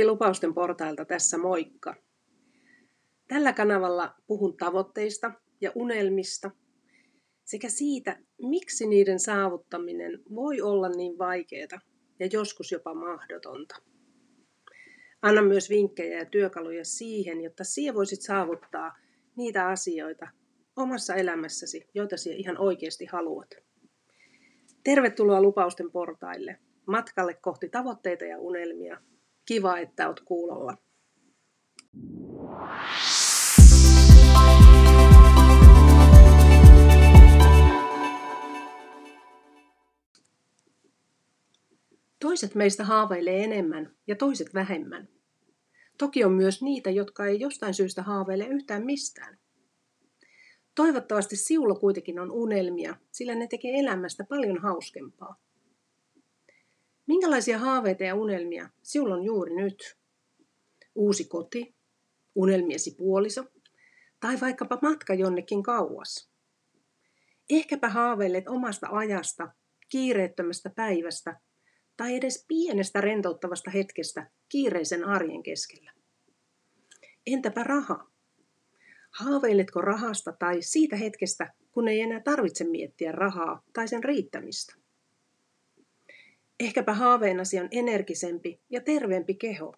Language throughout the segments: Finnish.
Virpi Lupausten portailta tässä moikka. Tällä kanavalla puhun tavoitteista ja unelmista sekä siitä, miksi niiden saavuttaminen voi olla niin vaikeaa ja joskus jopa mahdotonta. Anna myös vinkkejä ja työkaluja siihen, jotta sinä voisit saavuttaa niitä asioita omassa elämässäsi, joita sinä ihan oikeasti haluat. Tervetuloa lupausten portaille, matkalle kohti tavoitteita ja unelmia. Kiva, että olet kuulolla. Toiset meistä haaveilee enemmän ja toiset vähemmän. Toki on myös niitä, jotka ei jostain syystä haaveile yhtään mistään. Toivottavasti siulla kuitenkin on unelmia, sillä ne tekee elämästä paljon hauskempaa. Minkälaisia haaveita ja unelmia sinulla on juuri nyt? Uusi koti, unelmiesi puoliso tai vaikkapa matka jonnekin kauas. Ehkäpä haaveilet omasta ajasta, kiireettömästä päivästä tai edes pienestä rentouttavasta hetkestä kiireisen arjen keskellä. Entäpä raha? Haaveiletko rahasta tai siitä hetkestä, kun ei enää tarvitse miettiä rahaa tai sen riittämistä? Ehkäpä haaveenasi on energisempi ja terveempi keho.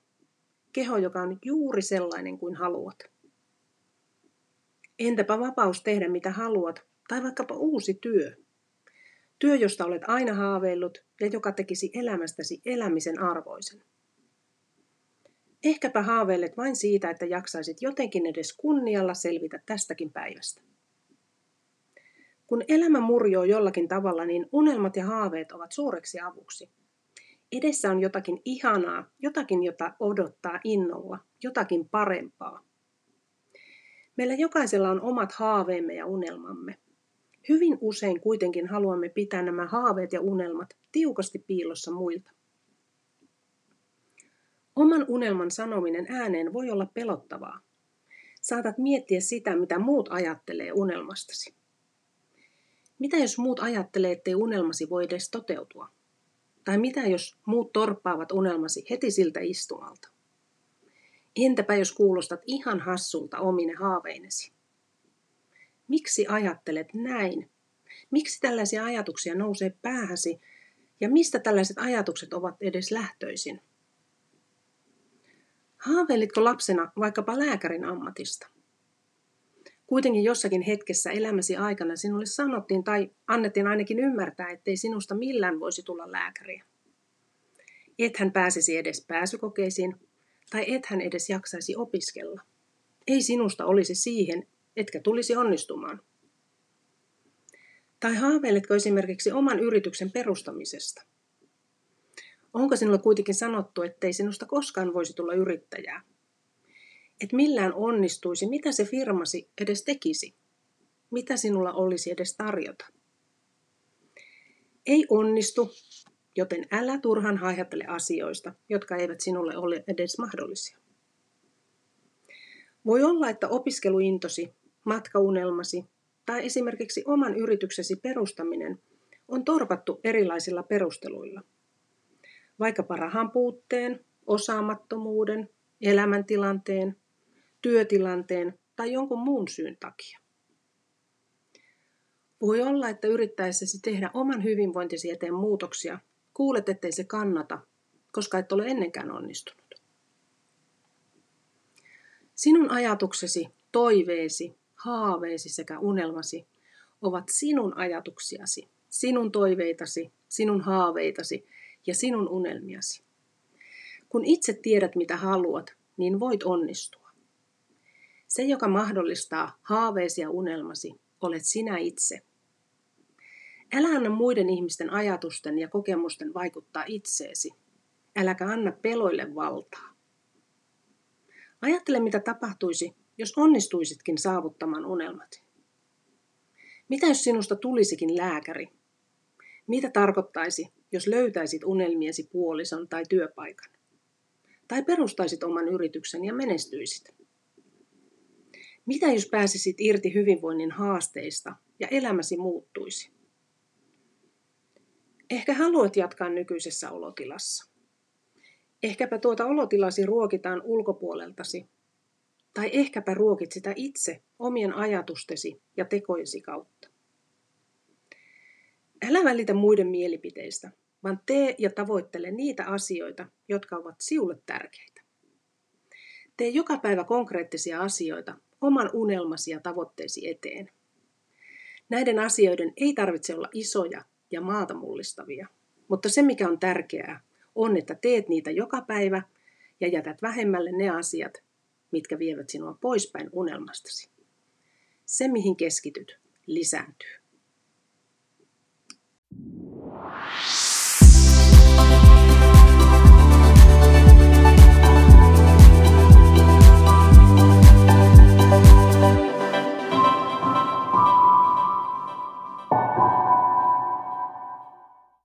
Keho, joka on juuri sellainen kuin haluat. Entäpä vapaus tehdä mitä haluat, tai vaikkapa uusi työ. Työ, josta olet aina haaveillut ja joka tekisi elämästäsi elämisen arvoisen. Ehkäpä haaveilet vain siitä, että jaksaisit jotenkin edes kunnialla selvitä tästäkin päivästä. Kun elämä murjoo jollakin tavalla, niin unelmat ja haaveet ovat suureksi avuksi. Edessä on jotakin ihanaa, jotakin, jota odottaa innolla, jotakin parempaa. Meillä jokaisella on omat haaveemme ja unelmamme. Hyvin usein kuitenkin haluamme pitää nämä haaveet ja unelmat tiukasti piilossa muilta. Oman unelman sanominen ääneen voi olla pelottavaa. Saatat miettiä sitä, mitä muut ajattelee unelmastasi. Mitä jos muut ajattelee, ettei unelmasi voi edes toteutua? Tai mitä jos muut torppaavat unelmasi heti siltä istumalta? Entäpä jos kuulostat ihan hassulta omine haaveinesi? Miksi ajattelet näin? Miksi tällaisia ajatuksia nousee päähäsi ja mistä tällaiset ajatukset ovat edes lähtöisin? Haaveilitko lapsena vaikkapa lääkärin ammatista? Kuitenkin jossakin hetkessä elämäsi aikana sinulle sanottiin tai annettiin ainakin ymmärtää, ettei sinusta millään voisi tulla lääkäriä. Ethän pääsisi edes pääsykokeisiin tai ethän edes jaksaisi opiskella. Ei sinusta olisi siihen, etkä tulisi onnistumaan. Tai haaveiletko esimerkiksi oman yrityksen perustamisesta? Onko sinulle kuitenkin sanottu, ettei sinusta koskaan voisi tulla yrittäjää? Et millään onnistuisi, mitä se firmasi edes tekisi? Mitä sinulla olisi edes tarjota? Ei onnistu, joten älä turhan haihattele asioista, jotka eivät sinulle ole edes mahdollisia. Voi olla, että opiskeluintosi, matkaunelmasi tai esimerkiksi oman yrityksesi perustaminen on torpattu erilaisilla perusteluilla – vaikkapa rahan puutteen, osaamattomuuden, elämäntilanteen, työtilanteen tai jonkun muun syyn takia. Voi olla, että yrittäessäsi tehdä oman hyvinvointisi eteen muutoksia, kuulet, ettei se kannata, koska et ole ennenkään onnistunut. Sinun ajatuksesi, toiveesi, haaveesi sekä unelmasi ovat sinun ajatuksiasi, sinun toiveitasi, sinun haaveitasi ja sinun unelmiasi. Kun itse tiedät, mitä haluat, niin voit onnistua. Se, joka mahdollistaa haaveesi ja unelmasi, olet sinä itse. Älä anna muiden ihmisten ajatusten ja kokemusten vaikuttaa itseesi. Äläkä anna peloille valtaa. Ajattele, mitä tapahtuisi, jos onnistuisitkin saavuttamaan unelmat. Mitä jos sinusta tulisikin lääkäri? Mitä tarkoittaisi, jos löytäisit unelmiesi puolison tai työpaikan. Tai perustaisit oman yrityksen ja menestyisit. Mitä jos pääsisit irti hyvinvoinnin haasteista ja elämäsi muuttuisi? Ehkä haluat jatkaa nykyisessä olotilassa. Ehkäpä tuota olotilasi ruokitaan ulkopuoleltasi, tai ehkäpä ruokit sitä itse omien ajatustesi ja tekojesi kautta. Älä välitä muiden mielipiteistä, vaan tee ja tavoittele niitä asioita, jotka ovat sinulle tärkeitä. Tee joka päivä konkreettisia asioita oman unelmasi ja tavoitteesi eteen. Näiden asioiden ei tarvitse olla isoja ja maata mullistavia, mutta se mikä on tärkeää on, että teet niitä joka päivä ja jätät vähemmälle ne asiat, mitkä vievät sinua poispäin unelmastasi. Se, mihin keskityt, lisääntyy.